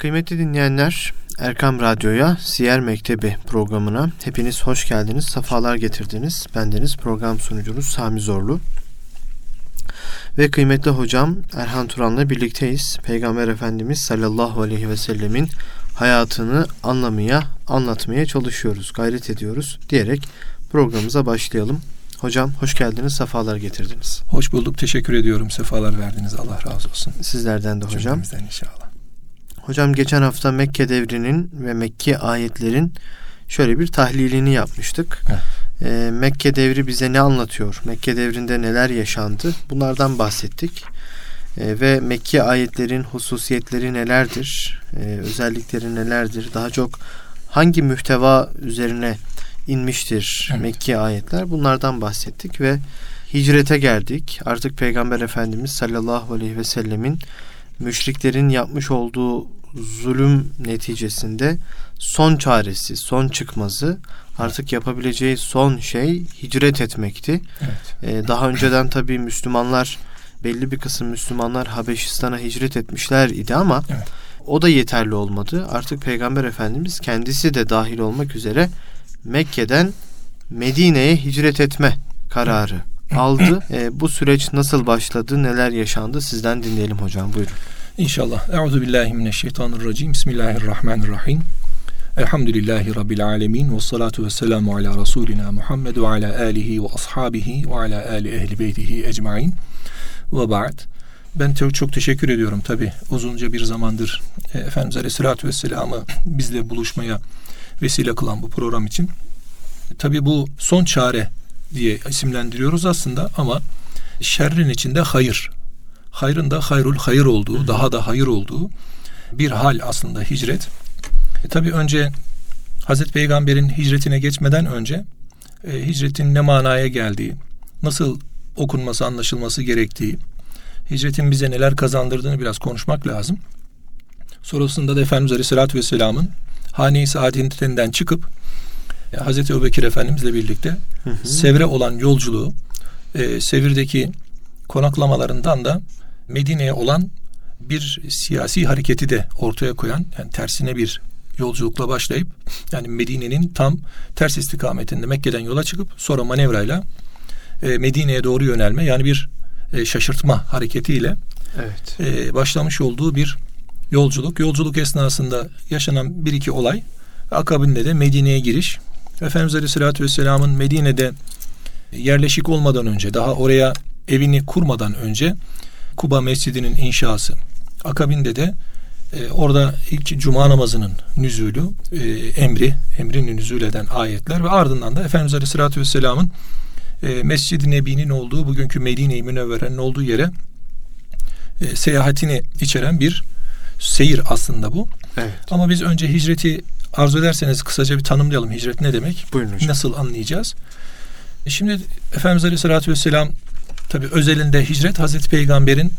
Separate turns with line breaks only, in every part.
Kıymetli dinleyenler, Erkam Radyo'ya Siyer Mektebi programına hepiniz hoş geldiniz, sefalar getirdiniz. Bendeniz program sunucunuz Sami Zorlu. Ve kıymetli hocam Erhan Turan'la birlikteyiz. Peygamber Efendimiz sallallahu aleyhi ve sellemin hayatını anlamaya, anlatmaya çalışıyoruz, gayret ediyoruz diyerek programımıza başlayalım. Hocam hoş geldiniz, sefalar getirdiniz.
Hoş bulduk, teşekkür ediyorum. Sefalar verdiniz. Allah razı olsun.
Sizlerden de hocam.
Cümlemizden inşallah.
Hocam geçen hafta Mekke devrinin ve Mekke ayetlerin şöyle bir tahlilini yapmıştık. Ee, Mekke devri bize ne anlatıyor? Mekke devrinde neler yaşandı? Bunlardan bahsettik. Ee, ve Mekke ayetlerin hususiyetleri nelerdir? Ee, özellikleri nelerdir? Daha çok hangi mühteva üzerine inmiştir evet. Mekke ayetler? Bunlardan bahsettik ve hicrete geldik. Artık Peygamber Efendimiz sallallahu aleyhi ve sellemin müşriklerin yapmış olduğu zulüm neticesinde son çaresi, son çıkmazı artık yapabileceği son şey hicret etmekti. Evet. Ee, daha önceden tabii Müslümanlar belli bir kısım Müslümanlar Habeşistan'a hicret etmişler idi ama evet. o da yeterli olmadı. Artık Peygamber Efendimiz kendisi de dahil olmak üzere Mekke'den Medine'ye hicret etme kararı aldı. E, bu süreç nasıl başladı, neler yaşandı sizden dinleyelim hocam. Buyurun.
İnşallah. Euzu billahi mineşşeytanirracim. Bismillahirrahmanirrahim. Elhamdülillahi Rabbil alemin. Ve salatu ve selamu ala Resulina Muhammed ve ala alihi ve ashabihi ve ala ali ehli beytihi ecmain. Ve ba'd. Ben çok, çok teşekkür ediyorum tabi uzunca bir zamandır e, Efendimiz Aleyhisselatü Vesselam'ı bizle buluşmaya vesile kılan bu program için. Tabi bu son çare diye isimlendiriyoruz aslında ama şerrin içinde hayır hayrın da hayrul hayır olduğu, daha da hayır olduğu bir hal aslında hicret. E, Tabi önce Hazreti Peygamber'in hicretine geçmeden önce e, hicretin ne manaya geldiği, nasıl okunması, anlaşılması gerektiği, hicretin bize neler kazandırdığını biraz konuşmak lazım. Sonrasında da Efendimiz Aleyhisselatü Vesselam'ın hane-i saadetinden çıkıp Hazreti Ebubekir Efendimizle birlikte hı hı. Sevre olan yolculuğu, e, Sevir'deki konaklamalarından da Medine'ye olan bir siyasi hareketi de ortaya koyan yani tersine bir yolculukla başlayıp yani Medine'nin tam ters istikametinde Mekke'den yola çıkıp sonra manevrayla e, Medine'ye doğru yönelme yani bir e, şaşırtma hareketiyle evet. e, başlamış olduğu bir yolculuk. Yolculuk esnasında yaşanan bir iki olay akabinde de Medine'ye giriş. Efendimiz Aleyhisselatü Vesselam'ın Medine'de yerleşik olmadan önce daha oraya evini kurmadan önce Kuba Mescidi'nin inşası. Akabinde de e, orada ilk cuma namazının nüzulü, e, emri, emrini nüzul eden ayetler ve ardından da Efendimiz Aleyhisselatü Vesselam'ın e, Mescid-i Nebi'nin olduğu, bugünkü Medine-i Münevvere'nin olduğu yere e, seyahatini içeren bir seyir aslında bu. Evet. Ama biz önce hicreti arzu ederseniz kısaca bir tanımlayalım. Hicret ne demek?
Buyurun hocam.
Nasıl anlayacağız? E şimdi Efendimiz Aleyhisselatü Vesselam Tabi özelinde hicret Hazreti Peygamber'in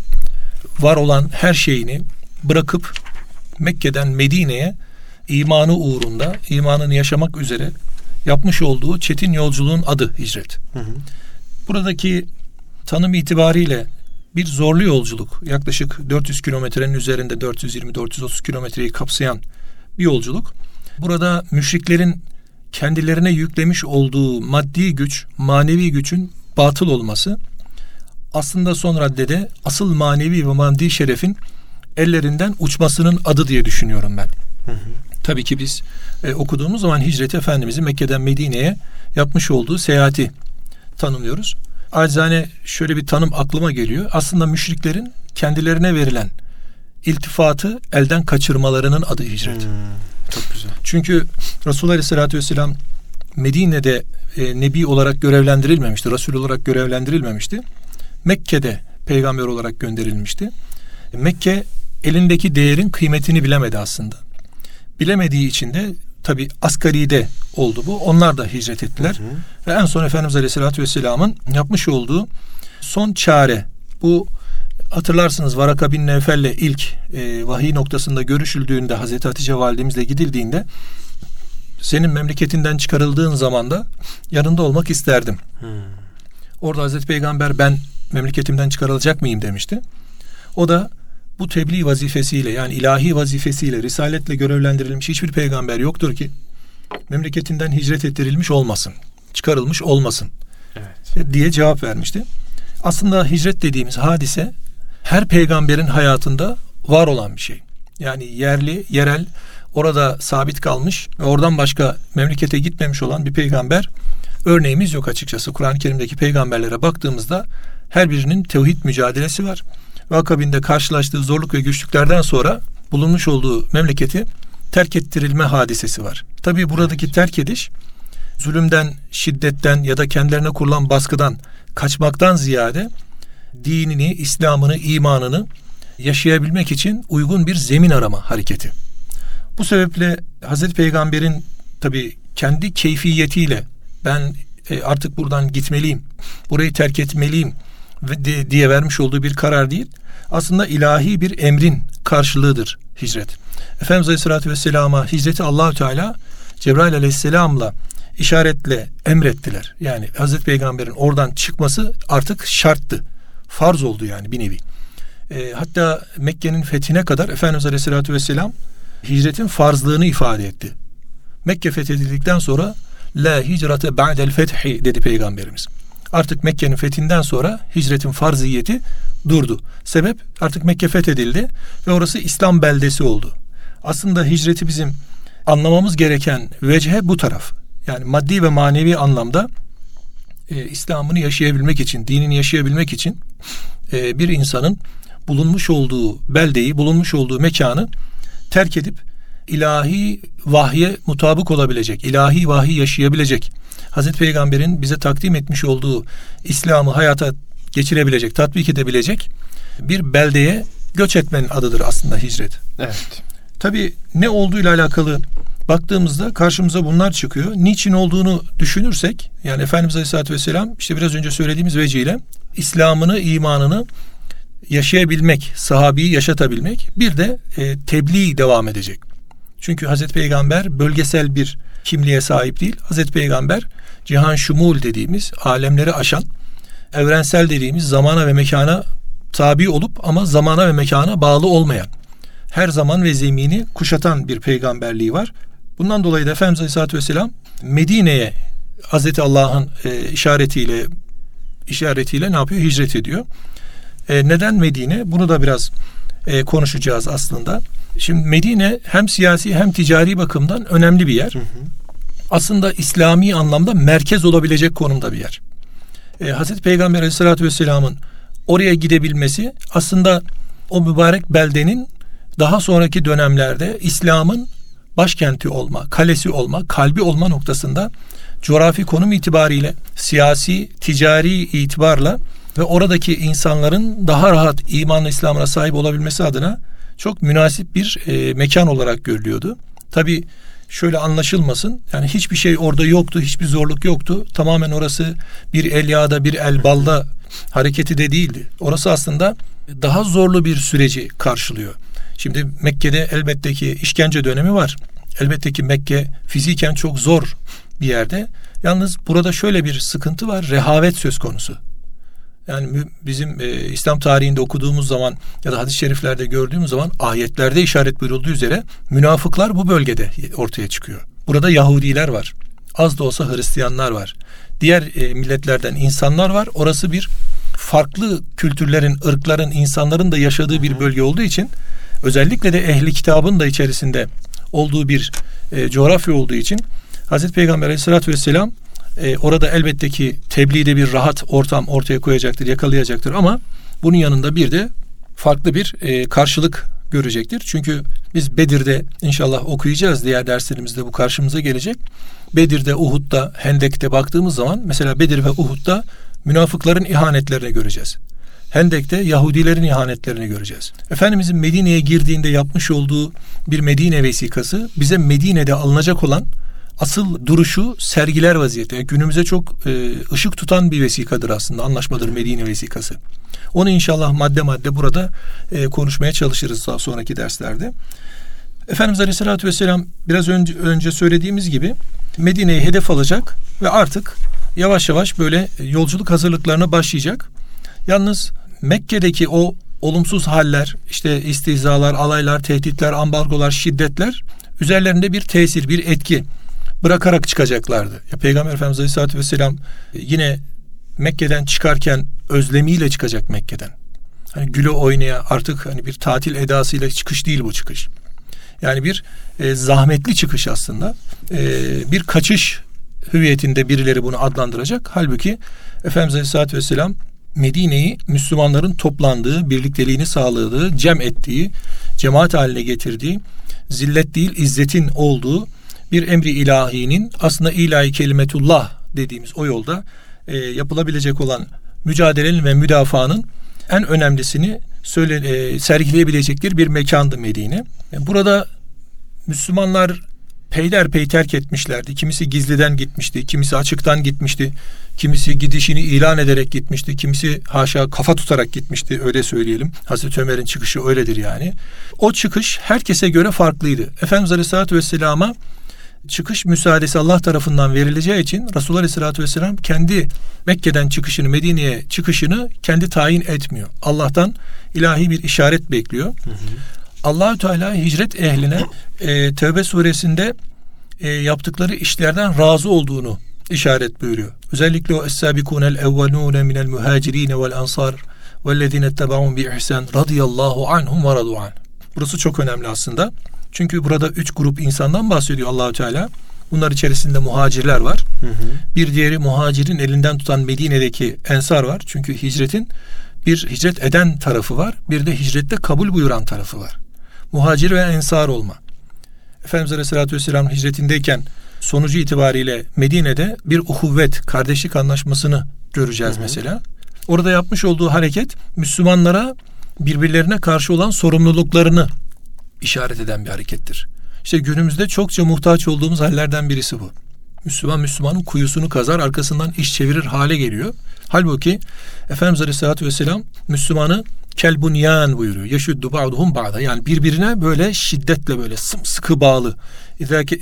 var olan her şeyini bırakıp Mekke'den Medine'ye imanı uğrunda, imanını yaşamak üzere yapmış olduğu çetin yolculuğun adı hicret. Hı hı. Buradaki tanım itibariyle bir zorlu yolculuk. Yaklaşık 400 kilometrenin üzerinde 420-430 kilometreyi kapsayan bir yolculuk. Burada müşriklerin kendilerine yüklemiş olduğu maddi güç, manevi gücün batıl olması aslında son raddede asıl manevi ve maddi şerefin ellerinden uçmasının adı diye düşünüyorum ben. Hı hı. Tabii ki biz e, okuduğumuz zaman Hicret Efendimiz'i Mekke'den Medine'ye yapmış olduğu seyahati tanımlıyoruz. Acizane şöyle bir tanım aklıma geliyor. Aslında müşriklerin kendilerine verilen iltifatı elden kaçırmalarının adı hicret. Hmm,
çok güzel.
Çünkü Resulullah Aleyhisselatü Vesselam Medine'de e, nebi olarak görevlendirilmemişti. Resul olarak görevlendirilmemişti. Mekke'de peygamber olarak gönderilmişti. Mekke elindeki değerin kıymetini bilemedi aslında. Bilemediği için de tabi asgaride oldu bu. Onlar da hicret ettiler. Hı hı. Ve en son Efendimiz Aleyhisselatü Vesselam'ın yapmış olduğu son çare. Bu hatırlarsınız Varaka bin Nevfel'le ilk e, vahiy noktasında görüşüldüğünde Hazreti Hatice validemizle gidildiğinde senin memleketinden çıkarıldığın zaman da yanında olmak isterdim. Hmm. Orada Hazreti Peygamber ben memleketimden çıkarılacak mıyım demişti. O da bu tebliğ vazifesiyle yani ilahi vazifesiyle, risaletle görevlendirilmiş hiçbir peygamber yoktur ki memleketinden hicret ettirilmiş olmasın, çıkarılmış olmasın evet. diye cevap vermişti. Aslında hicret dediğimiz hadise her peygamberin hayatında var olan bir şey. Yani yerli, yerel, orada sabit kalmış ve oradan başka memlekete gitmemiş olan bir peygamber örneğimiz yok açıkçası. Kur'an-ı Kerim'deki peygamberlere baktığımızda her birinin tevhid mücadelesi var. Ve akabinde karşılaştığı zorluk ve güçlüklerden sonra bulunmuş olduğu memleketi terk ettirilme hadisesi var. Tabi buradaki terk ediş zulümden, şiddetten ya da kendilerine kurulan baskıdan kaçmaktan ziyade dinini, İslam'ını, imanını yaşayabilmek için uygun bir zemin arama hareketi. Bu sebeple Hazreti Peygamber'in tabi kendi keyfiyetiyle ben e, artık buradan gitmeliyim, burayı terk etmeliyim diye vermiş olduğu bir karar değil. Aslında ilahi bir emrin karşılığıdır hicret. Efendimiz Aleyhisselatü Vesselam'a hicreti Allahü Teala Cebrail Aleyhisselam'la işaretle emrettiler. Yani Hazreti Peygamber'in oradan çıkması artık şarttı. Farz oldu yani bir nevi. E, hatta Mekke'nin fethine kadar Efendimiz Aleyhisselatü Vesselam hicretin farzlığını ifade etti. Mekke fethedildikten sonra La hicrate ba'del fethi dedi Peygamberimiz. Artık Mekke'nin fethinden sonra hicretin farziyeti durdu. Sebep artık Mekke fethedildi ve orası İslam beldesi oldu. Aslında hicreti bizim anlamamız gereken vecihe bu taraf. Yani maddi ve manevi anlamda e, İslam'ını yaşayabilmek için, dinini yaşayabilmek için e, bir insanın bulunmuş olduğu beldeyi, bulunmuş olduğu mekanı terk edip ilahi vahye mutabık olabilecek, ilahi vahiy yaşayabilecek, Hazreti Peygamber'in bize takdim etmiş olduğu İslam'ı hayata geçirebilecek, tatbik edebilecek bir beldeye göç etmenin adıdır aslında hicret.
Evet.
Tabi ne olduğuyla alakalı baktığımızda karşımıza bunlar çıkıyor. Niçin olduğunu düşünürsek yani Efendimiz Aleyhisselatü Vesselam işte biraz önce söylediğimiz vecihle İslam'ını, imanını yaşayabilmek, sahabiyi yaşatabilmek bir de e, tebliğ devam edecek. Çünkü Hazreti Peygamber bölgesel bir kimliğe sahip değil. Hazreti Peygamber cihan şumul dediğimiz alemleri aşan evrensel dediğimiz zamana ve mekana tabi olup ama zamana ve mekana bağlı olmayan her zaman ve zemini kuşatan bir peygamberliği var. Bundan dolayı da Efendimiz Aleyhisselatü Vesselam Medine'ye Hazreti Allah'ın e, işaretiyle işaretiyle ne yapıyor? Hicret ediyor. E, neden Medine? Bunu da biraz e, konuşacağız aslında. Şimdi Medine hem siyasi hem ticari bakımdan önemli bir yer. Hı hı. Aslında İslami anlamda merkez olabilecek konumda bir yer. E, Hazreti Peygamber Aleyhisselatü Vesselam'ın oraya gidebilmesi aslında o mübarek beldenin daha sonraki dönemlerde İslam'ın başkenti olma, kalesi olma, kalbi olma noktasında coğrafi konum itibariyle, siyasi, ticari itibarla ve oradaki insanların daha rahat imanla İslam'ına sahip olabilmesi adına çok münasip bir e, mekan olarak görülüyordu. Tabi şöyle anlaşılmasın yani hiçbir şey orada yoktu, hiçbir zorluk yoktu. Tamamen orası bir el yağda bir el balda hareketi de değildi. Orası aslında daha zorlu bir süreci karşılıyor. Şimdi Mekke'de elbette ki işkence dönemi var. Elbette ki Mekke fiziken çok zor bir yerde. Yalnız burada şöyle bir sıkıntı var. Rehavet söz konusu. Yani bizim e, İslam tarihinde okuduğumuz zaman ya da hadis-i şeriflerde gördüğümüz zaman ayetlerde işaret buyurulduğu üzere münafıklar bu bölgede ortaya çıkıyor. Burada Yahudiler var. Az da olsa Hristiyanlar var. Diğer e, milletlerden insanlar var. Orası bir farklı kültürlerin, ırkların, insanların da yaşadığı bir bölge olduğu için özellikle de ehli kitabın da içerisinde olduğu bir e, coğrafya olduğu için Hazreti Peygamber Aleyhisselatü Vesselam e, orada elbette ki tebliğde bir rahat ortam ortaya koyacaktır, yakalayacaktır ama bunun yanında bir de farklı bir e, karşılık görecektir. Çünkü biz Bedir'de inşallah okuyacağız diğer derslerimizde bu karşımıza gelecek. Bedir'de, Uhud'da, Hendek'te baktığımız zaman mesela Bedir ve Uhud'da münafıkların ihanetlerini göreceğiz. Hendek'te Yahudilerin ihanetlerini göreceğiz. Efendimizin Medine'ye girdiğinde yapmış olduğu bir Medine vesikası bize Medine'de alınacak olan asıl duruşu sergiler vaziyette. Yani günümüze çok e, ışık tutan bir vesikadır aslında. Anlaşmadır Medine vesikası. Onu inşallah madde madde burada e, konuşmaya çalışırız daha sonraki derslerde. Efendimiz Aleyhisselatü Vesselam biraz önce, önce söylediğimiz gibi Medine'yi hedef alacak ve artık yavaş yavaş böyle yolculuk hazırlıklarına başlayacak. Yalnız Mekke'deki o olumsuz haller, işte istihzalar, alaylar, tehditler, ambargolar, şiddetler üzerlerinde bir tesir, bir etki bırakarak çıkacaklardı. Ya Peygamber Efendimiz Aleyhisselatü Vesselam yine Mekke'den çıkarken özlemiyle çıkacak Mekke'den. Hani güle oynaya artık hani bir tatil edasıyla çıkış değil bu çıkış. Yani bir e, zahmetli çıkış aslında. E, bir kaçış hüviyetinde birileri bunu adlandıracak. Halbuki Efendimiz Aleyhisselatü Vesselam Medine'yi Müslümanların toplandığı, birlikteliğini sağladığı, cem ettiği, cemaat haline getirdiği, zillet değil izzetin olduğu bir emri ilahinin aslında ilahi kelimetullah dediğimiz o yolda e, yapılabilecek olan mücadelenin ve müdafaanın en önemlisini söyle, e, sergileyebilecektir bir mekandı Medine. E, burada Müslümanlar peyderpey terk etmişlerdi. Kimisi gizliden gitmişti, kimisi açıktan gitmişti, kimisi gidişini ilan ederek gitmişti, kimisi haşa kafa tutarak gitmişti öyle söyleyelim. Hazreti Ömer'in çıkışı öyledir yani. O çıkış herkese göre farklıydı. Efendimiz Aleyhisselatü Vesselam'a çıkış müsaadesi Allah tarafından verileceği için Resulullah Aleyhisselatü Vesselam kendi Mekke'den çıkışını, Medine'ye çıkışını kendi tayin etmiyor. Allah'tan ilahi bir işaret bekliyor. Hı hı. Allahü Teala hicret ehline e, Tevbe suresinde e, yaptıkları işlerden razı olduğunu işaret buyuruyor. Özellikle o es-sabikunel evvelune minel muhacirin vel ansar vellezine ettebaun bi ihsan radıyallahu anhum ve radu an. Burası çok önemli aslında. Çünkü burada üç grup insandan bahsediyor Allahü Teala. Bunlar içerisinde muhacirler var. Hı hı. Bir diğeri muhacirin elinden tutan Medine'deki ensar var. Çünkü hicretin bir hicret eden tarafı var. Bir de hicrette kabul buyuran tarafı var. Muhacir ve ensar olma. Efendimiz Aleyhisselatü Vesselam hicretindeyken sonucu itibariyle Medine'de bir uhuvvet, kardeşlik anlaşmasını göreceğiz hı hı. mesela. Orada yapmış olduğu hareket Müslümanlara birbirlerine karşı olan sorumluluklarını işaret eden bir harekettir. İşte günümüzde çokça muhtaç olduğumuz hallerden birisi bu. Müslüman Müslümanın kuyusunu kazar arkasından iş çevirir hale geliyor. Halbuki Efendimiz Aleyhisselatü Vesselam Müslümanı kelbunyan buyuruyor. Yeşüddü ba'duhum ba'da. Yani birbirine böyle şiddetle böyle sımsıkı bağlı.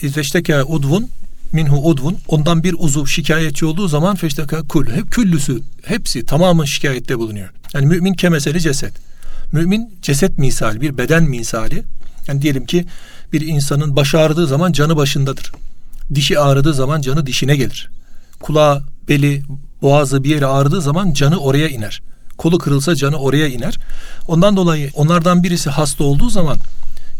İzeşteke udvun minhu udvun. Ondan bir uzuv şikayetçi olduğu zaman feşteka kul. Hep küllüsü hepsi tamamı şikayette bulunuyor. Yani mümin kemeseli ceset. Mümin ceset misali, bir beden misali. Yani diyelim ki bir insanın başı ağrıdığı zaman canı başındadır. Dişi ağrıdığı zaman canı dişine gelir. Kulağı, beli, boğazı bir yere ağrıdığı zaman canı oraya iner. Kolu kırılsa canı oraya iner. Ondan dolayı onlardan birisi hasta olduğu zaman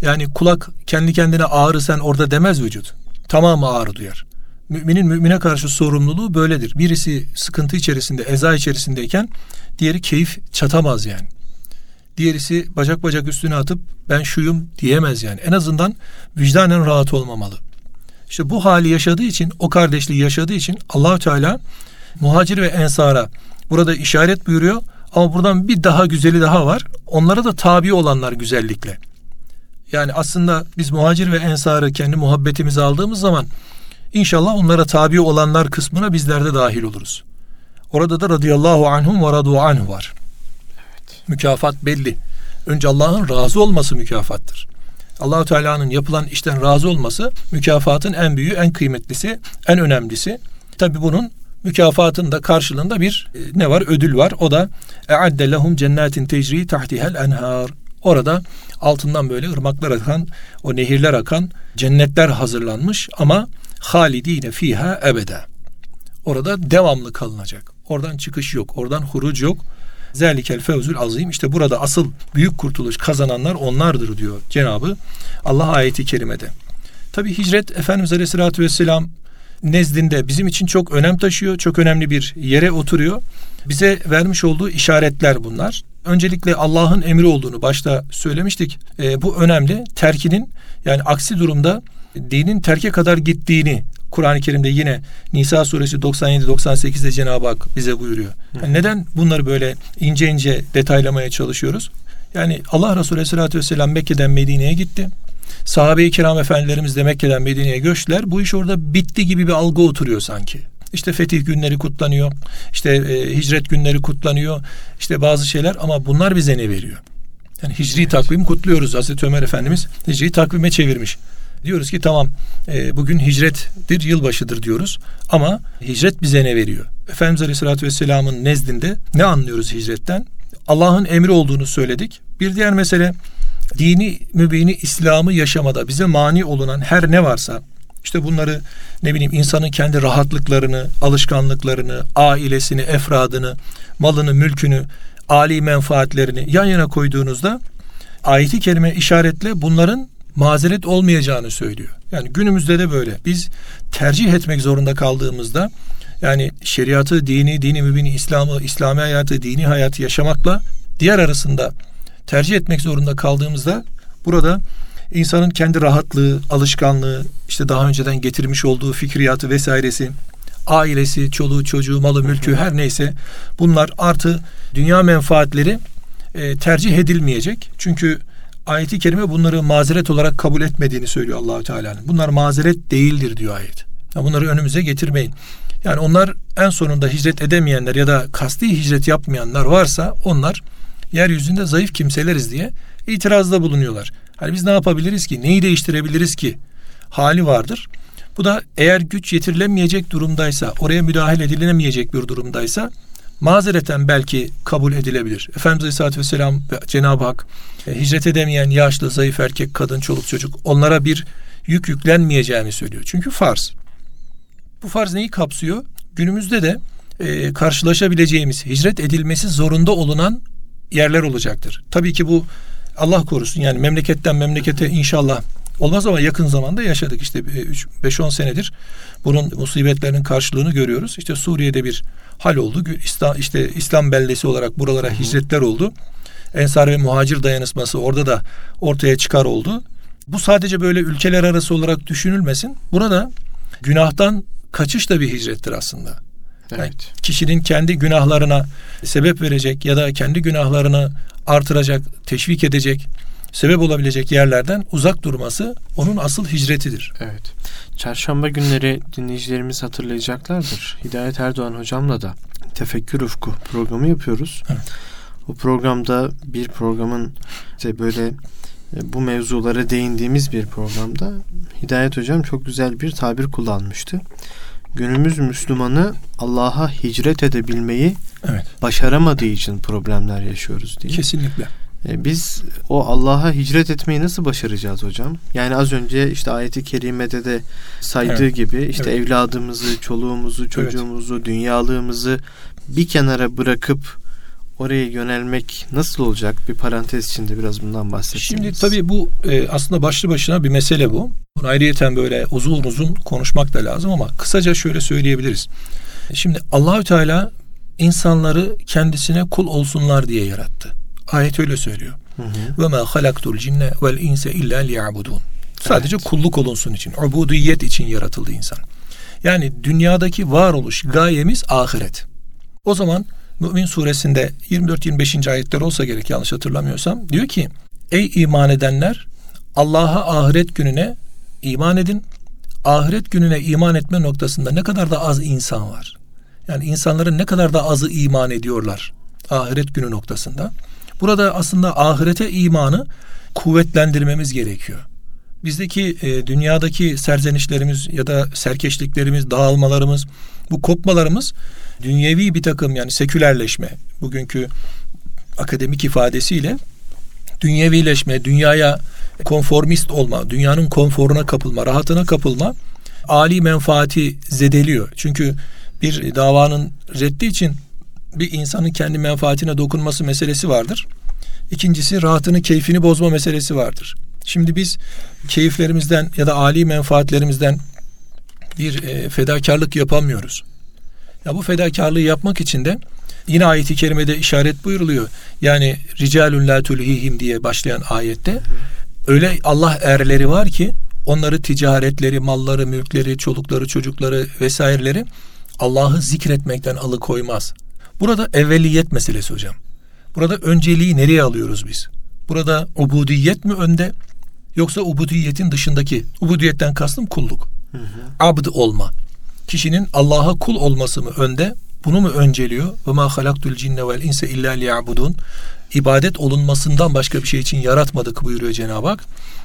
yani kulak kendi kendine ağrı sen orada demez vücut. Tamamı ağrı duyar. Müminin mümine karşı sorumluluğu böyledir. Birisi sıkıntı içerisinde, eza içerisindeyken diğeri keyif çatamaz yani. Diğerisi bacak bacak üstüne atıp ben şuyum diyemez yani. En azından vicdanen rahat olmamalı. İşte bu hali yaşadığı için, o kardeşliği yaşadığı için Allahü Teala muhacir ve ensara burada işaret buyuruyor. Ama buradan bir daha güzeli daha var. Onlara da tabi olanlar güzellikle. Yani aslında biz muhacir ve ensarı kendi muhabbetimize aldığımız zaman inşallah onlara tabi olanlar kısmına bizler de dahil oluruz. Orada da radıyallahu anhum ve radu anhu var. Evet. Mükafat belli. Önce Allah'ın razı olması mükafattır. Allahu Teala'nın yapılan işten razı olması mükafatın en büyüğü, en kıymetlisi, en önemlisi. Tabi bunun mükafatın da karşılığında bir e, ne var? Ödül var. O da e'adde lehum cennetin tecri tahtihel enhar. Orada altından böyle ırmaklar akan, o nehirler akan cennetler hazırlanmış ama halidine fiha ebede. Orada devamlı kalınacak. Oradan çıkış yok. Oradan huruc yok. Zelikel fevzül azim. İşte burada asıl büyük kurtuluş kazananlar onlardır diyor Cenabı Allah ayeti kerimede. Tabi hicret Efendimiz Aleyhisselatü Vesselam nezdinde bizim için çok önem taşıyor. Çok önemli bir yere oturuyor. Bize vermiş olduğu işaretler bunlar. Öncelikle Allah'ın emri olduğunu başta söylemiştik. E, bu önemli. Terkinin yani aksi durumda dinin terke kadar gittiğini Kur'an-ı Kerim'de yine Nisa suresi 97-98'de Cenab-ı Hak bize buyuruyor. Yani neden bunları böyle ince ince detaylamaya çalışıyoruz? Yani Allah Resulü Aleyhisselatü Vesselam Mekke'den Medine'ye gitti. Sahabe-i kiram efendilerimiz de Mekke'den Medine'ye göçtüler. Bu iş orada bitti gibi bir algı oturuyor sanki. İşte fetih günleri kutlanıyor. İşte e, hicret günleri kutlanıyor. İşte bazı şeyler ama bunlar bize ne veriyor? Yani hicri evet. takvim kutluyoruz. Hazreti Ömer Efendimiz hicri takvime çevirmiş. Diyoruz ki tamam e, bugün hicrettir, yılbaşıdır diyoruz. Ama hicret bize ne veriyor? Efendimiz Aleyhisselatü Vesselam'ın nezdinde ne anlıyoruz hicretten? Allah'ın emri olduğunu söyledik. Bir diğer mesele dini mübini İslam'ı yaşamada bize mani olunan her ne varsa işte bunları ne bileyim insanın kendi rahatlıklarını, alışkanlıklarını, ailesini, efradını, malını, mülkünü, ali menfaatlerini yan yana koyduğunuzda ayeti kerime işaretle bunların mazeret olmayacağını söylüyor. Yani günümüzde de böyle. Biz tercih etmek zorunda kaldığımızda yani şeriatı, dini, dini mübini, İslam'ı, İslami hayatı, dini hayatı yaşamakla diğer arasında tercih etmek zorunda kaldığımızda burada insanın kendi rahatlığı, alışkanlığı, işte daha önceden getirmiş olduğu fikriyatı vesairesi, ailesi, çoluğu, çocuğu, malı, mülkü her neyse bunlar artı dünya menfaatleri e, tercih edilmeyecek. Çünkü ayeti kerime bunları mazeret olarak kabul etmediğini söylüyor Allahü Teala'nın. Bunlar mazeret değildir diyor ayet. Yani bunları önümüze getirmeyin. Yani onlar en sonunda hicret edemeyenler ya da kasti hicret yapmayanlar varsa onlar yeryüzünde zayıf kimseleriz diye itirazda bulunuyorlar. Hani biz ne yapabiliriz ki? Neyi değiştirebiliriz ki? Hali vardır. Bu da eğer güç yetirilemeyecek durumdaysa, oraya müdahale edilemeyecek bir durumdaysa mazereten belki kabul edilebilir. Efendimiz Aleyhisselatü Vesselam ve Cenab-ı Hak e, hicret edemeyen yaşlı, zayıf erkek, kadın, çoluk çocuk onlara bir yük yüklenmeyeceğini söylüyor. Çünkü farz. Bu farz neyi kapsıyor? Günümüzde de e, karşılaşabileceğimiz hicret edilmesi zorunda olunan yerler olacaktır. Tabii ki bu Allah korusun yani memleketten memlekete inşallah olmaz ama yakın zamanda yaşadık işte 5-10 senedir bunun musibetlerinin karşılığını görüyoruz. İşte Suriye'de bir hal oldu. İslam, işte İslam beldesi olarak buralara hicretler oldu. Ensar ve muhacir dayanışması orada da ortaya çıkar oldu. Bu sadece böyle ülkeler arası olarak düşünülmesin. Burada günahtan kaçış da bir hicrettir aslında. Evet. Kişinin kendi günahlarına sebep verecek ya da kendi günahlarını artıracak, teşvik edecek, sebep olabilecek yerlerden uzak durması onun asıl hicretidir.
Evet. Çarşamba günleri dinleyicilerimiz hatırlayacaklardır. Hidayet Erdoğan hocamla da Tefekkür Ufku programı yapıyoruz. Evet. Bu programda bir programın işte böyle e, bu mevzulara değindiğimiz bir programda Hidayet hocam çok güzel bir tabir kullanmıştı günümüz Müslümanı Allah'a hicret edebilmeyi evet. başaramadığı için problemler yaşıyoruz diye.
Kesinlikle.
E, biz o Allah'a hicret etmeyi nasıl başaracağız hocam? Yani az önce işte ayeti kerimede de saydığı evet. gibi işte evet. evladımızı, çoluğumuzu, çocuğumuzu, evet. dünyalığımızı bir kenara bırakıp oraya yönelmek nasıl olacak? Bir parantez içinde biraz bundan bahsedelim.
Şimdi tabii bu e, aslında başlı başına bir mesele bu. Bunu ayrıyeten böyle uzun uzun konuşmak da lazım ama kısaca şöyle söyleyebiliriz. Şimdi Allahü Teala insanları kendisine kul olsunlar diye yarattı. Ayet öyle söylüyor. Ve ma halaktul cinne vel inse illa liyabudun. Sadece evet. kulluk olunsun için, ubudiyet için yaratıldı insan. Yani dünyadaki varoluş gayemiz ahiret. O zaman Mümin suresinde 24-25. ayetler olsa gerek yanlış hatırlamıyorsam diyor ki Ey iman edenler Allah'a ahiret gününe iman edin. Ahiret gününe iman etme noktasında ne kadar da az insan var. Yani insanların ne kadar da azı iman ediyorlar ahiret günü noktasında. Burada aslında ahirete imanı kuvvetlendirmemiz gerekiyor. Bizdeki e, dünyadaki serzenişlerimiz ya da serkeşliklerimiz, dağılmalarımız, bu kopmalarımız dünyevi bir takım yani sekülerleşme bugünkü akademik ifadesiyle dünyevileşme, dünyaya konformist olma, dünyanın konforuna kapılma, rahatına kapılma ali menfaati zedeliyor. Çünkü bir davanın reddi için bir insanın kendi menfaatine dokunması meselesi vardır. İkincisi rahatını, keyfini bozma meselesi vardır. Şimdi biz keyiflerimizden ya da ali menfaatlerimizden bir e, fedakarlık yapamıyoruz. Ya bu fedakarlığı yapmak için de yine ayeti kerimede işaret buyuruluyor. Yani ricalun la tulhihim diye başlayan ayette öyle Allah erleri var ki onları ticaretleri, malları, mülkleri, çolukları, çocukları vesaireleri Allah'ı zikretmekten alıkoymaz. Burada evveliyet meselesi hocam. Burada önceliği nereye alıyoruz biz? Burada ubudiyet mi önde yoksa ubudiyetin dışındaki ubudiyetten kastım kulluk. Hı hı. Abd olma kişinin Allah'a kul olması mı önde? Bunu mu önceliyor? Ve ma halaktul cinne vel inse illa liyabudun. İbadet olunmasından başka bir şey için yaratmadık buyuruyor Cenab-ı Hak.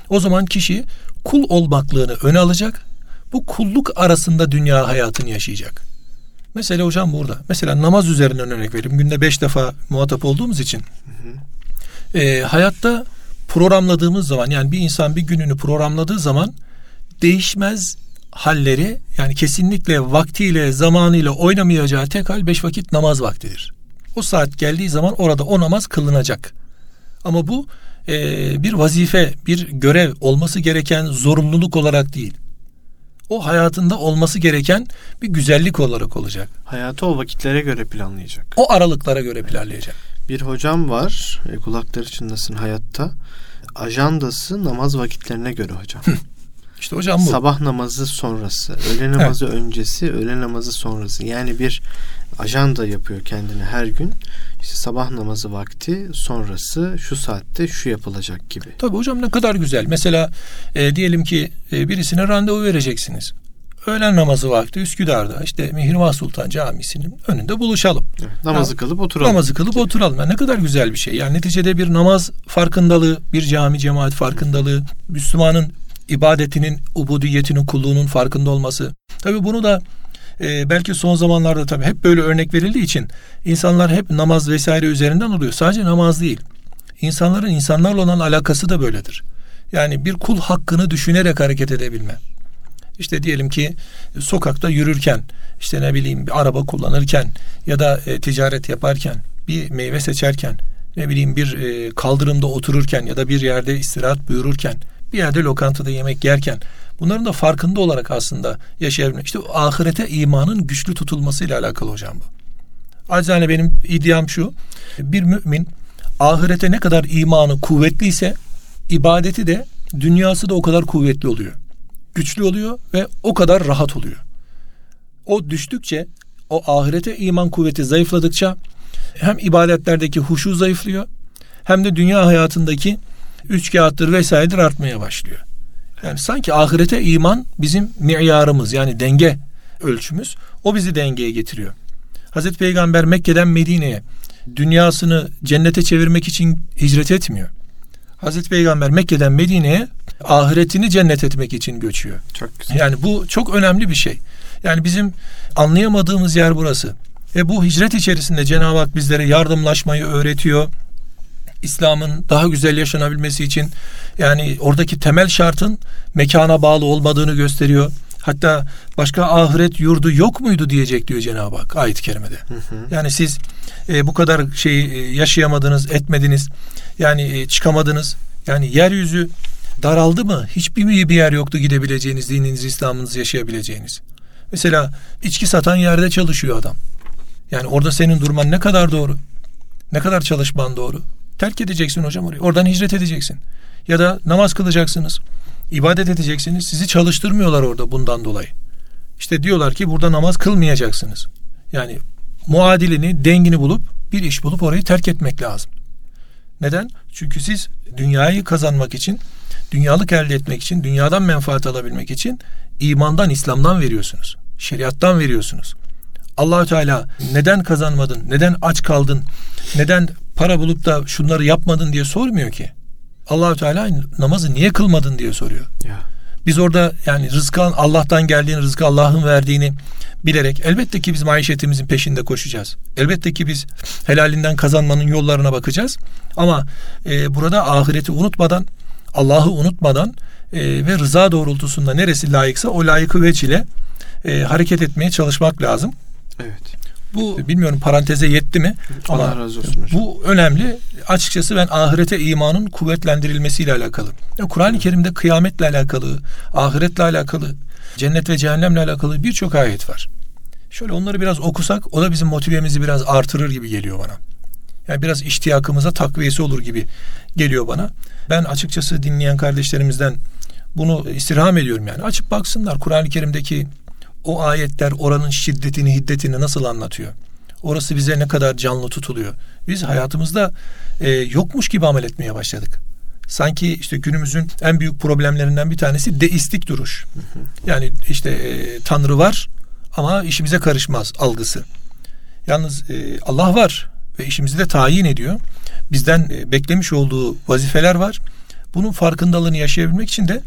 O zaman kişi kul olmaklığını öne alacak. Bu kulluk arasında dünya hayatını yaşayacak. Mesela hocam burada. Mesela namaz üzerinden örnek vereyim. Günde beş defa muhatap olduğumuz için. E, hayatta programladığımız zaman yani bir insan bir gününü programladığı zaman değişmez halleri yani kesinlikle vaktiyle zamanıyla oynamayacağı tek hal beş vakit namaz vaktidir. O saat geldiği zaman orada o namaz kılınacak. Ama bu e, bir vazife, bir görev olması gereken zorunluluk olarak değil. O hayatında olması gereken bir güzellik olarak olacak.
Hayatı o vakitlere göre planlayacak.
O aralıklara göre planlayacak.
Bir hocam var, e, kulakları çınlasın hayatta. Ajandası namaz vakitlerine göre hocam.
İşte hocam bu.
Sabah namazı sonrası, öğle namazı öncesi, öğle namazı sonrası. Yani bir ajanda yapıyor kendine her gün. İşte sabah namazı vakti sonrası şu saatte şu yapılacak gibi.
Tabii hocam ne kadar güzel. Mesela e, diyelim ki e, birisine randevu vereceksiniz. Öğlen namazı vakti Üsküdar'da işte Mihrimah Sultan Camisi'nin önünde buluşalım.
Evet, namazı ya, kılıp oturalım.
Namazı kılıp oturalım. Yani ne kadar güzel bir şey. Yani neticede bir namaz farkındalığı, bir cami cemaat farkındalığı, Müslümanın ibadetinin, ubudiyetinin, kulluğunun farkında olması. Tabii bunu da e, belki son zamanlarda tabii hep böyle örnek verildiği için insanlar hep namaz vesaire üzerinden oluyor. Sadece namaz değil. İnsanların insanlarla olan alakası da böyledir. Yani bir kul hakkını düşünerek hareket edebilme. İşte diyelim ki sokakta yürürken, işte ne bileyim bir araba kullanırken ya da e, ticaret yaparken, bir meyve seçerken, ne bileyim bir e, kaldırımda otururken ya da bir yerde istirahat buyururken bir yerde lokantada yemek yerken bunların da farkında olarak aslında yaşayabilmek. İşte ahirete imanın güçlü tutulmasıyla alakalı hocam bu. Acizane benim iddiam şu. Bir mümin ahirete ne kadar imanı kuvvetliyse ibadeti de dünyası da o kadar kuvvetli oluyor. Güçlü oluyor ve o kadar rahat oluyor. O düştükçe o ahirete iman kuvveti zayıfladıkça hem ibadetlerdeki huşu zayıflıyor hem de dünya hayatındaki üç kağıttır vesairedir artmaya başlıyor. Yani sanki ahirete iman bizim miyarımız yani denge ölçümüz. O bizi dengeye getiriyor. Hazreti Peygamber Mekke'den Medine'ye dünyasını cennete çevirmek için hicret etmiyor. Hazreti Peygamber Mekke'den Medine'ye ahiretini cennet etmek için göçüyor.
Çok güzel.
Yani bu çok önemli bir şey. Yani bizim anlayamadığımız yer burası. Ve bu hicret içerisinde Cenab-ı Hak bizlere yardımlaşmayı öğretiyor. İslam'ın daha güzel yaşanabilmesi için yani oradaki temel şartın mekana bağlı olmadığını gösteriyor. Hatta başka ahiret yurdu yok muydu diyecek diyor Cenab-ı Hak ayet-i kerimede. Hı hı. Yani siz e, bu kadar şey e, yaşayamadınız, etmediniz. Yani e, çıkamadınız. Yani yeryüzü daraldı mı? Hiçbir bir yer yoktu gidebileceğiniz, dininizi, İslam'ınızı yaşayabileceğiniz. Mesela içki satan yerde çalışıyor adam. Yani orada senin durman ne kadar doğru? Ne kadar çalışman doğru? Terk edeceksin hocam orayı. Oradan hicret edeceksin. Ya da namaz kılacaksınız. ibadet edeceksiniz. Sizi çalıştırmıyorlar orada bundan dolayı. İşte diyorlar ki burada namaz kılmayacaksınız. Yani muadilini, dengini bulup bir iş bulup orayı terk etmek lazım. Neden? Çünkü siz dünyayı kazanmak için, dünyalık elde etmek için, dünyadan menfaat alabilmek için imandan, İslam'dan veriyorsunuz. Şeriattan veriyorsunuz. Allahü Teala neden kazanmadın, neden aç kaldın, neden para bulup da şunları yapmadın diye sormuyor ki. Allahü Teala namazı niye kılmadın diye soruyor. Ya. Biz orada yani rızkın Allah'tan geldiğini, rızkı Allah'ın verdiğini bilerek elbette ki biz maişetimizin peşinde koşacağız. Elbette ki biz helalinden kazanmanın yollarına bakacağız. Ama e, burada ahireti unutmadan, Allah'ı unutmadan e, ve rıza doğrultusunda neresi layıksa o layıkı veç ile e, hareket etmeye çalışmak lazım.
Evet.
Bu bilmiyorum paranteze yetti mi?
Allah Ama razı olsun hocam.
Bu önemli. Açıkçası ben ahirete imanın kuvvetlendirilmesiyle alakalı. Kur'an-ı Kerim'de kıyametle alakalı, ahiretle alakalı, cennet ve cehennemle alakalı birçok ayet var. Şöyle onları biraz okusak o da bizim motivemizi biraz artırır gibi geliyor bana. Yani biraz iştiyakımıza takviyesi olur gibi geliyor bana. Ben açıkçası dinleyen kardeşlerimizden bunu istirham ediyorum yani. Açıp baksınlar Kur'an-ı Kerim'deki o ayetler oranın şiddetini, hiddetini nasıl anlatıyor? Orası bize ne kadar canlı tutuluyor? Biz hayatımızda e, yokmuş gibi amel etmeye başladık. Sanki işte günümüzün en büyük problemlerinden bir tanesi deistik duruş. Yani işte e, Tanrı var ama işimize karışmaz algısı. Yalnız e, Allah var ve işimizi de tayin ediyor. Bizden e, beklemiş olduğu vazifeler var. Bunun farkındalığını yaşayabilmek için de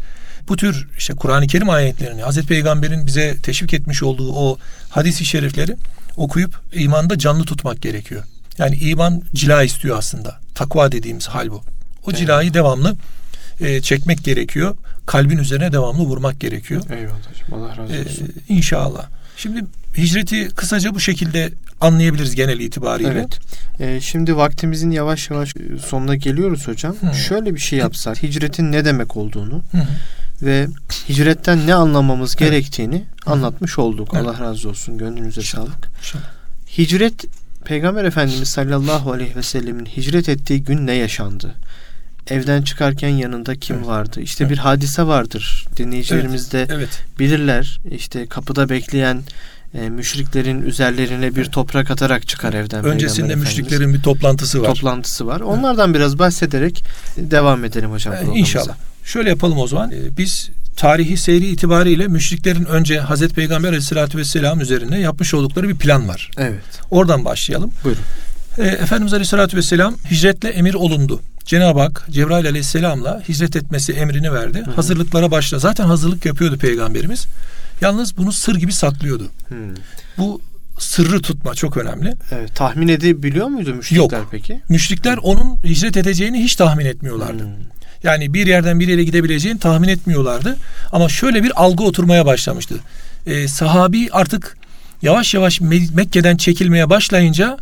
bu tür işte Kur'an-ı Kerim ayetlerini Hazreti Peygamber'in bize teşvik etmiş olduğu o hadisi şerifleri okuyup imanda canlı tutmak gerekiyor. Yani iman cila istiyor aslında. Takva dediğimiz hal bu. O evet. cilayı devamlı e, çekmek gerekiyor. Kalbin üzerine devamlı vurmak gerekiyor.
Eyvallah hocam. Allah razı e, olsun.
Ee, inşallah. Şimdi hicreti kısaca bu şekilde anlayabiliriz genel itibariyle.
Evet. Ee, şimdi vaktimizin yavaş yavaş sonuna geliyoruz hocam. Hı. Şöyle bir şey yapsak. Hicretin ne demek olduğunu Hı. ve hicretten ne anlamamız evet. gerektiğini Hı. anlatmış olduk. Evet. Allah razı olsun. Gönlünüze İnşallah. sağlık. İnşallah. Hicret Peygamber Efendimiz sallallahu aleyhi ve sellemin hicret ettiği gün ne yaşandı? Evden çıkarken yanında kim evet. vardı? İşte evet. bir hadise vardır. Dinleyicilerimiz de evet. Evet. bilirler. İşte kapıda bekleyen e, müşriklerin üzerlerine bir toprak atarak çıkar evden.
Öncesinde müşriklerin bir toplantısı var.
Toplantısı var. Onlardan evet. biraz bahsederek devam edelim hocam.
Ee, inşallah. Şöyle yapalım o zaman. Ee, biz tarihi seyri itibariyle müşriklerin önce Hazreti Peygamber Aleyhisselatü Vesselam üzerine yapmış oldukları bir plan var.
Evet.
Oradan başlayalım.
Buyurun.
Ee, Efendimiz Aleyhisselatü Vesselam hicretle emir olundu. Cenab-ı Hak Cebrail Aleyhisselam'la hicret etmesi emrini verdi. Hı hı. Hazırlıklara başla. Zaten hazırlık yapıyordu Peygamberimiz. Yalnız bunu sır gibi saklıyordu. Hı. Bu sırrı tutma çok önemli.
Evet, tahmin edebiliyor muydu müşrikler Yok. peki?
Müşrikler onun hicret edeceğini hiç tahmin etmiyorlardı. Hmm. Yani bir yerden bir yere gidebileceğini tahmin etmiyorlardı. Ama şöyle bir algı oturmaya başlamıştı. Ee, sahabi artık yavaş yavaş Mekke'den çekilmeye başlayınca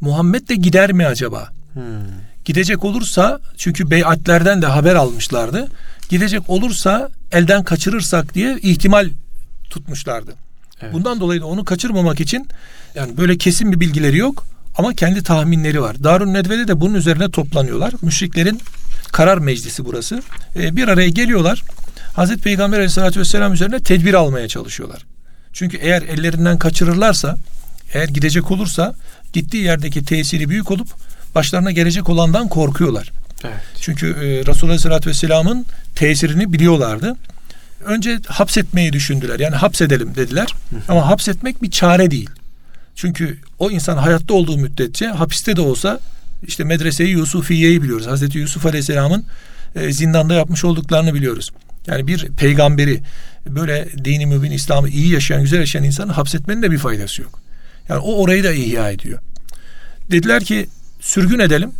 Muhammed de gider mi acaba? Hmm. Gidecek olursa çünkü beyatlerden de haber almışlardı. Gidecek olursa elden kaçırırsak diye ihtimal tutmuşlardı. Evet. Bundan dolayı da onu kaçırmamak için yani böyle kesin bir bilgileri yok ama kendi tahminleri var. Darun Nedve'de de bunun üzerine toplanıyorlar. Müşriklerin karar meclisi burası. Ee, bir araya geliyorlar. Hazreti Peygamber Aleyhisselatü Vesselam üzerine tedbir almaya çalışıyorlar. Çünkü eğer ellerinden kaçırırlarsa, eğer gidecek olursa gittiği yerdeki tesiri büyük olup başlarına gelecek olandan korkuyorlar. Evet. Çünkü e, Resulullah Aleyhisselatü Vesselam'ın tesirini biliyorlardı. Önce hapsetmeyi düşündüler. Yani hapsedelim dediler. Hı. Ama hapsetmek bir çare değil. Çünkü o insan hayatta olduğu müddetçe hapiste de olsa işte medreseyi Yusufiye'yi biliyoruz. Hazreti Yusuf Aleyhisselam'ın e, zindanda yapmış olduklarını biliyoruz. Yani bir peygamberi böyle dini mübin İslam'ı iyi yaşayan, güzel yaşayan insanı hapsetmenin de bir faydası yok. Yani o orayı da ihya ediyor. Dediler ki sürgün edelim.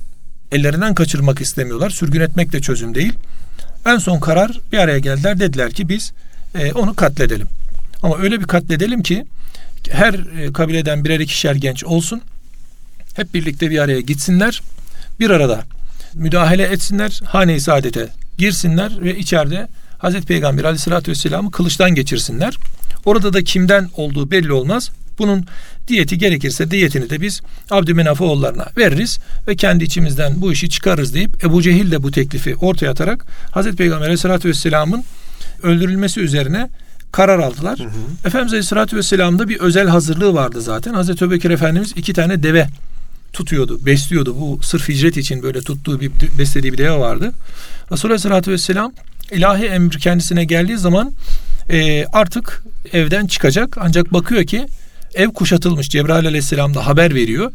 Ellerinden kaçırmak istemiyorlar. Sürgün etmek de çözüm değil. En son karar bir araya geldiler. Dediler ki biz e, onu katledelim. Ama öyle bir katledelim ki her e, kabileden birer ikişer genç olsun. Hep birlikte bir araya gitsinler. Bir arada müdahale etsinler. Hane-i saadete girsinler ve içeride Hazreti Peygamber aleyhissalatü vesselam'ı kılıçtan geçirsinler. Orada da kimden olduğu belli olmaz. Bunun diyeti gerekirse diyetini de biz Abdümenaf oğullarına veririz ve kendi içimizden bu işi çıkarırız deyip Ebu Cehil de bu teklifi ortaya atarak Hazreti Peygamber Aleyhisselatü Vesselam'ın öldürülmesi üzerine karar aldılar. Hı hı. Efendimiz Aleyhisselatü Vesselam'da bir özel hazırlığı vardı zaten. Hazreti Öbekir Efendimiz iki tane deve tutuyordu, besliyordu. Bu sırf hicret için böyle tuttuğu bir beslediği bir deve vardı. Resulullah Aleyhisselatü Vesselam ilahi emir kendisine geldiği zaman e, artık evden çıkacak. Ancak bakıyor ki ev kuşatılmış. Cebrail aleyhisselam da haber veriyor.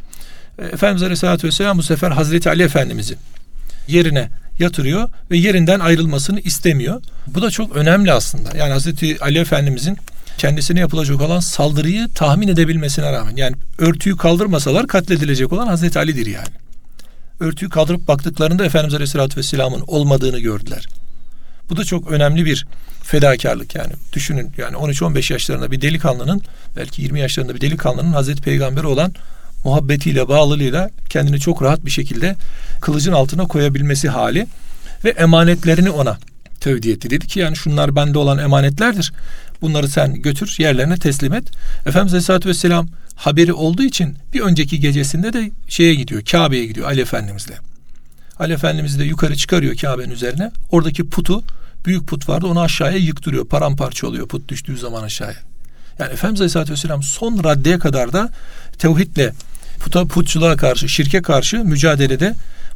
E, Efendimiz aleyhissalatü vesselam bu sefer Hazreti Ali Efendimiz'i yerine yatırıyor ve yerinden ayrılmasını istemiyor. Bu da çok önemli aslında. Yani Hazreti Ali Efendimiz'in kendisine yapılacak olan saldırıyı tahmin edebilmesine rağmen yani örtüyü kaldırmasalar katledilecek olan Hazreti Ali'dir yani. Örtüyü kaldırıp baktıklarında Efendimiz Aleyhisselatü Vesselam'ın olmadığını gördüler. Bu da çok önemli bir fedakarlık yani. Düşünün yani 13-15 yaşlarında bir delikanlının belki 20 yaşlarında bir delikanlının Hazreti Peygamber'e olan muhabbetiyle, bağlılığıyla kendini çok rahat bir şekilde kılıcın altına koyabilmesi hali ve emanetlerini ona tevdi etti. Dedi ki yani şunlar bende olan emanetlerdir. Bunları sen götür yerlerine teslim et. Efendimiz Aleyhisselatü Vesselam haberi olduğu için bir önceki gecesinde de şeye gidiyor Kabe'ye gidiyor Ali Efendimizle. Ali Efendimiz de yukarı çıkarıyor Kabe'nin üzerine. Oradaki putu büyük put vardı onu aşağıya yıktırıyor. Paramparça oluyor put düştüğü zaman aşağıya. Yani Efendimiz Aleyhisselatü Vesselam son raddeye kadar da tevhidle puta, putçuluğa karşı, şirke karşı mücadelede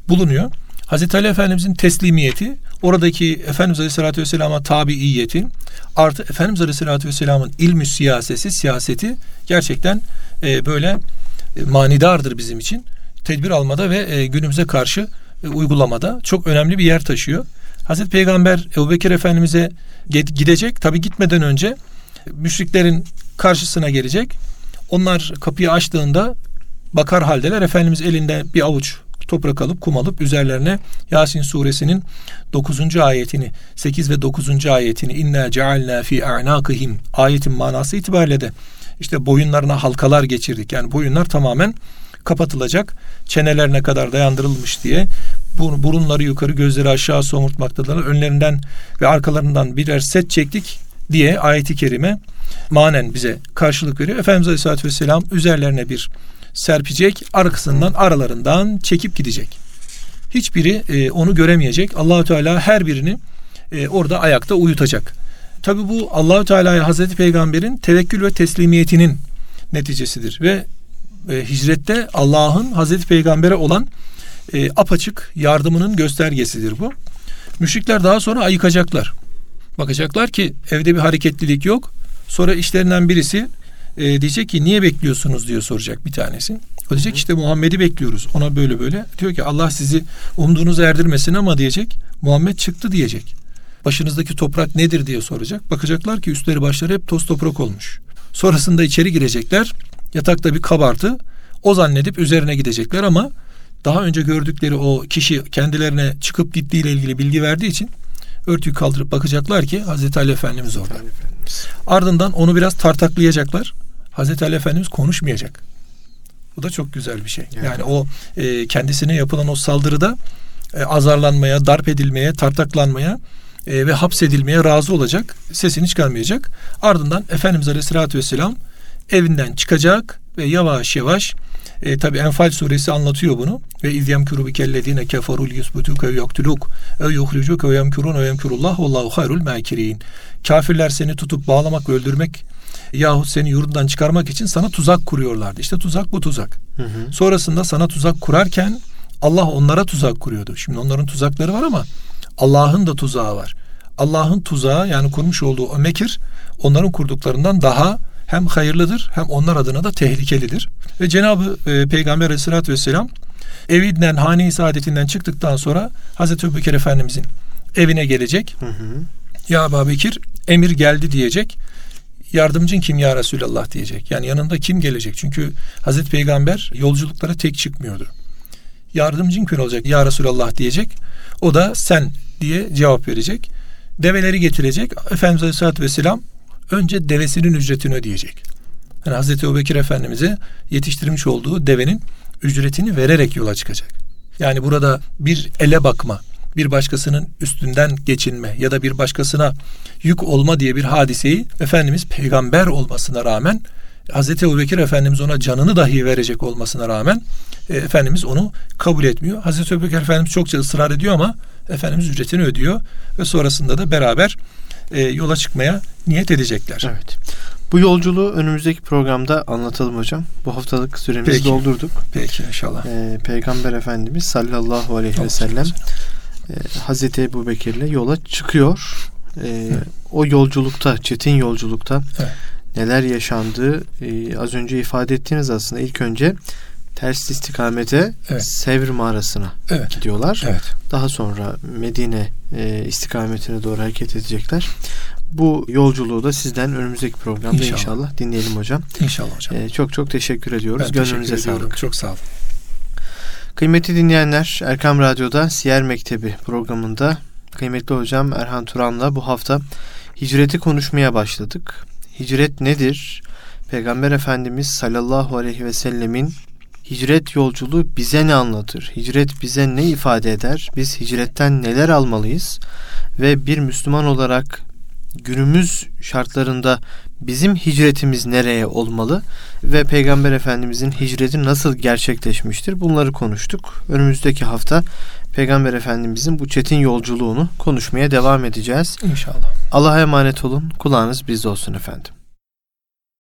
bulunuyor. Hazreti Ali Efendimizin teslimiyeti, oradaki Efendimiz Aleyhisselatü Vesselam'a tabiiyeti, artı Efendimiz Aleyhisselatü Vesselam'ın ilmi siyaseti, siyaseti gerçekten e, böyle e, manidardır bizim için. Tedbir almada ve e, günümüze karşı e, uygulamada çok önemli bir yer taşıyor. Hazreti Peygamber Ebu Bekir Efendimiz'e gidecek. Tabi gitmeden önce müşriklerin karşısına gelecek. Onlar kapıyı açtığında bakar haldeler. Efendimiz elinde bir avuç toprak alıp kum alıp üzerlerine Yasin suresinin 9. ayetini 8 ve 9. ayetini inna cealna fi a'naqihim ayetin manası itibariyle de işte boyunlarına halkalar geçirdik. Yani boyunlar tamamen kapatılacak. Çenelerine kadar dayandırılmış diye burunları yukarı gözleri aşağı somurtmaktadılar. Önlerinden ve arkalarından birer set çektik diye ayeti kerime manen bize karşılık veriyor. Efendimiz Aleyhisselatü Vesselam üzerlerine bir serpecek, arkasından aralarından çekip gidecek. Hiçbiri e, onu göremeyecek. Allahü Teala her birini e, orada ayakta uyutacak. Tabi bu Allahü Teala'ya Hazreti Peygamber'in tevekkül ve teslimiyetinin neticesidir ve e, hicrette Allah'ın Hazreti Peygamber'e olan e, apaçık yardımının göstergesidir bu. Müşrikler daha sonra ayıkacaklar. Bakacaklar ki evde bir hareketlilik yok. Sonra işlerinden birisi e, diyecek ki niye bekliyorsunuz diyor soracak bir tanesi. O diyecek işte Muhammed'i bekliyoruz. Ona böyle böyle. Diyor ki Allah sizi umduğunuzu erdirmesin ama diyecek. Muhammed çıktı diyecek. Başınızdaki toprak nedir diye soracak. Bakacaklar ki üstleri başları hep toz toprak olmuş. Sonrasında içeri girecekler. Yatakta bir kabartı. O zannedip üzerine gidecekler ama daha önce gördükleri o kişi kendilerine çıkıp gittiği ile ilgili bilgi verdiği için örtüyü kaldırıp bakacaklar ki Hazreti Ali Efendimiz orada. Ardından onu biraz tartaklayacaklar. Hazreti Ali Efendimiz konuşmayacak. Bu da çok güzel bir şey. Yani, yani o e, kendisine yapılan o saldırıda e, azarlanmaya, darp edilmeye, tartaklanmaya e, ve hapsedilmeye razı olacak. Sesini çıkarmayacak. Ardından Efendimiz Aleyhisselatü Vesselam evinden çıkacak ve yavaş yavaş e, tabi Enfal suresi anlatıyor bunu. Ve izyem kuru bi kellezine keferul yusbutuke yaktuluk ev yuhricuke ve yemkurun ve yemkurullah vallahu hayrul makirin. Kafirler seni tutup bağlamak ve öldürmek yahut seni yurdundan çıkarmak için sana tuzak kuruyorlardı. İşte tuzak bu tuzak. Hı hı. Sonrasında sana tuzak kurarken Allah onlara tuzak kuruyordu. Şimdi onların tuzakları var ama Allah'ın da tuzağı var. Allah'ın tuzağı yani kurmuş olduğu o mekir onların kurduklarından daha hem hayırlıdır hem onlar adına da tehlikelidir. Ve Cenab-ı e, Peygamber Aleyhisselatü Vesselam evinden, hane-i saadetinden çıktıktan sonra Hazreti Ebubekir Efendimizin evine gelecek. Hı hı. Ya Ebu Bekir emir geldi diyecek. Yardımcın kim ya Resulallah diyecek. Yani yanında kim gelecek? Çünkü Hazreti Peygamber yolculuklara tek çıkmıyordu. Yardımcın kim olacak ya Resulallah diyecek. O da sen diye cevap verecek. Develeri getirecek. Efendimiz Aleyhisselatü Vesselam önce devesinin ücretini ödeyecek. Yani Hazreti Ebubekir Efendimiz'e yetiştirmiş olduğu devenin ücretini vererek yola çıkacak. Yani burada bir ele bakma, bir başkasının üstünden geçinme ya da bir başkasına yük olma diye bir hadiseyi Efendimiz peygamber olmasına rağmen Hazreti Ebubekir Efendimiz ona canını dahi verecek olmasına rağmen e, Efendimiz onu kabul etmiyor. Hazreti Ebubekir Efendimiz çokça ısrar ediyor ama Efendimiz ücretini ödüyor ve sonrasında da beraber e, yola çıkmaya niyet edecekler.
Evet. Bu yolculuğu önümüzdeki programda anlatalım hocam. Bu haftalık süremizi Peki. doldurduk.
Peki inşallah.
Ee, Peygamber Efendimiz sallallahu aleyhi ve sellem e, Hazreti Ebu Bekir'le yola çıkıyor. E, o yolculukta, çetin yolculukta evet. neler yaşandığı e, az önce ifade ettiğiniz aslında ilk önce ters istikamete evet. Sevr mağarasına evet. gidiyorlar. Evet. Daha sonra Medine e, istikametine doğru hareket edecekler. Bu yolculuğu da sizden önümüzdeki programda inşallah, inşallah dinleyelim hocam.
İnşallah hocam.
E, çok çok teşekkür ediyoruz. Ben Gönlünüze teşekkür sağlık.
Çok sağ olun.
Kıymetli dinleyenler Erkam Radyo'da Siyer Mektebi programında kıymetli hocam Erhan Turan'la bu hafta hicreti konuşmaya başladık. Hicret nedir? Peygamber Efendimiz sallallahu aleyhi ve sellemin hicret yolculuğu bize ne anlatır? Hicret bize ne ifade eder? Biz hicretten neler almalıyız? Ve bir Müslüman olarak günümüz şartlarında bizim hicretimiz nereye olmalı ve Peygamber Efendimizin hicreti nasıl gerçekleşmiştir bunları konuştuk. Önümüzdeki hafta Peygamber Efendimizin bu çetin yolculuğunu konuşmaya devam edeceğiz.
İnşallah.
Allah'a emanet olun. Kulağınız bizde olsun efendim.